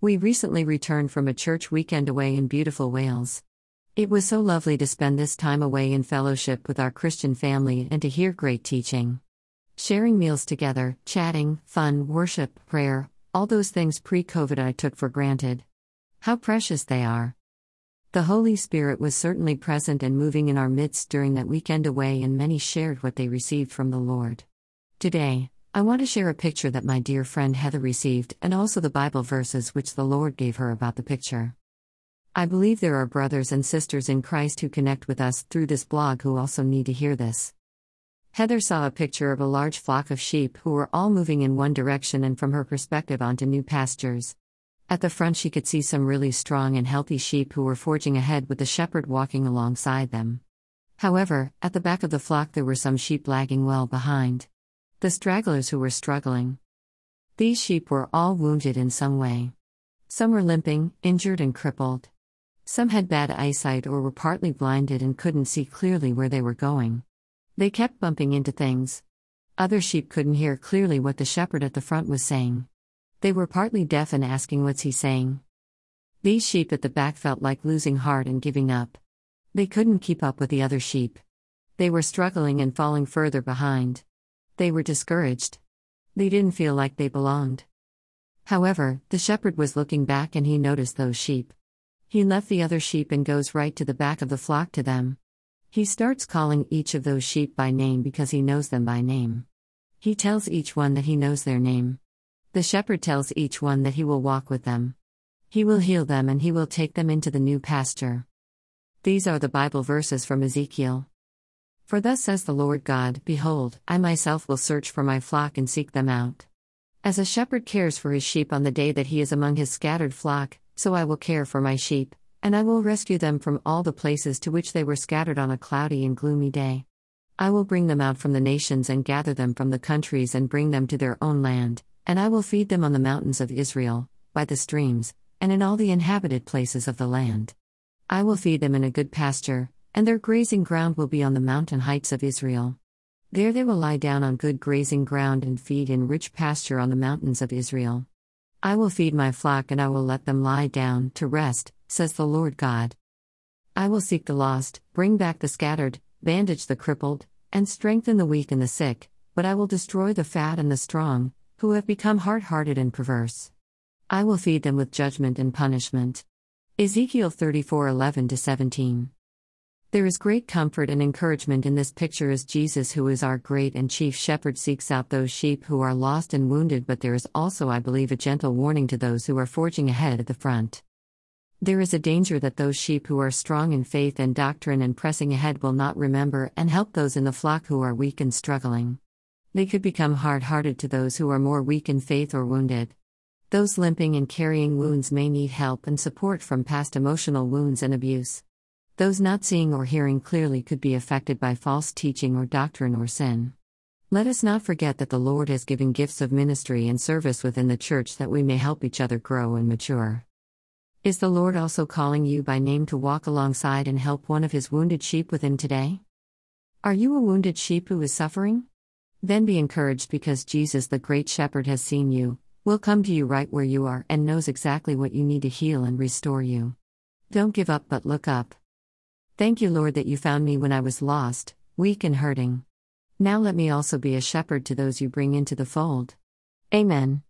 We recently returned from a church weekend away in beautiful Wales. It was so lovely to spend this time away in fellowship with our Christian family and to hear great teaching. Sharing meals together, chatting, fun, worship, prayer, all those things pre COVID I took for granted. How precious they are. The Holy Spirit was certainly present and moving in our midst during that weekend away, and many shared what they received from the Lord. Today, I want to share a picture that my dear friend Heather received and also the Bible verses which the Lord gave her about the picture. I believe there are brothers and sisters in Christ who connect with us through this blog who also need to hear this. Heather saw a picture of a large flock of sheep who were all moving in one direction and from her perspective onto new pastures. At the front, she could see some really strong and healthy sheep who were forging ahead with the shepherd walking alongside them. However, at the back of the flock, there were some sheep lagging well behind the stragglers who were struggling. These sheep were all wounded in some way. Some were limping, injured, and crippled. Some had bad eyesight or were partly blinded and couldn't see clearly where they were going. They kept bumping into things. Other sheep couldn't hear clearly what the shepherd at the front was saying. They were partly deaf and asking what's he saying. These sheep at the back felt like losing heart and giving up. They couldn't keep up with the other sheep. They were struggling and falling further behind. They were discouraged. They didn't feel like they belonged. However, the shepherd was looking back and he noticed those sheep. He left the other sheep and goes right to the back of the flock to them. He starts calling each of those sheep by name because he knows them by name. He tells each one that he knows their name. The shepherd tells each one that he will walk with them. He will heal them and he will take them into the new pasture. These are the Bible verses from Ezekiel. For thus says the Lord God Behold, I myself will search for my flock and seek them out. As a shepherd cares for his sheep on the day that he is among his scattered flock, so I will care for my sheep, and I will rescue them from all the places to which they were scattered on a cloudy and gloomy day. I will bring them out from the nations and gather them from the countries and bring them to their own land, and I will feed them on the mountains of Israel, by the streams, and in all the inhabited places of the land. I will feed them in a good pasture, and their grazing ground will be on the mountain heights of Israel. There they will lie down on good grazing ground and feed in rich pasture on the mountains of Israel. I will feed my flock and I will let them lie down to rest, says the Lord God. I will seek the lost, bring back the scattered, bandage the crippled, and strengthen the weak and the sick, but I will destroy the fat and the strong, who have become hard hearted and perverse. I will feed them with judgment and punishment. Ezekiel 34 11 17. There is great comfort and encouragement in this picture as Jesus, who is our great and chief shepherd, seeks out those sheep who are lost and wounded, but there is also, I believe, a gentle warning to those who are forging ahead at the front. There is a danger that those sheep who are strong in faith and doctrine and pressing ahead will not remember and help those in the flock who are weak and struggling. They could become hard hearted to those who are more weak in faith or wounded. Those limping and carrying wounds may need help and support from past emotional wounds and abuse. Those not seeing or hearing clearly could be affected by false teaching or doctrine or sin. Let us not forget that the Lord has given gifts of ministry and service within the church that we may help each other grow and mature. Is the Lord also calling you by name to walk alongside and help one of his wounded sheep within today? Are you a wounded sheep who is suffering? Then be encouraged because Jesus, the Great Shepherd, has seen you, will come to you right where you are, and knows exactly what you need to heal and restore you. Don't give up but look up. Thank you, Lord, that you found me when I was lost, weak, and hurting. Now let me also be a shepherd to those you bring into the fold. Amen.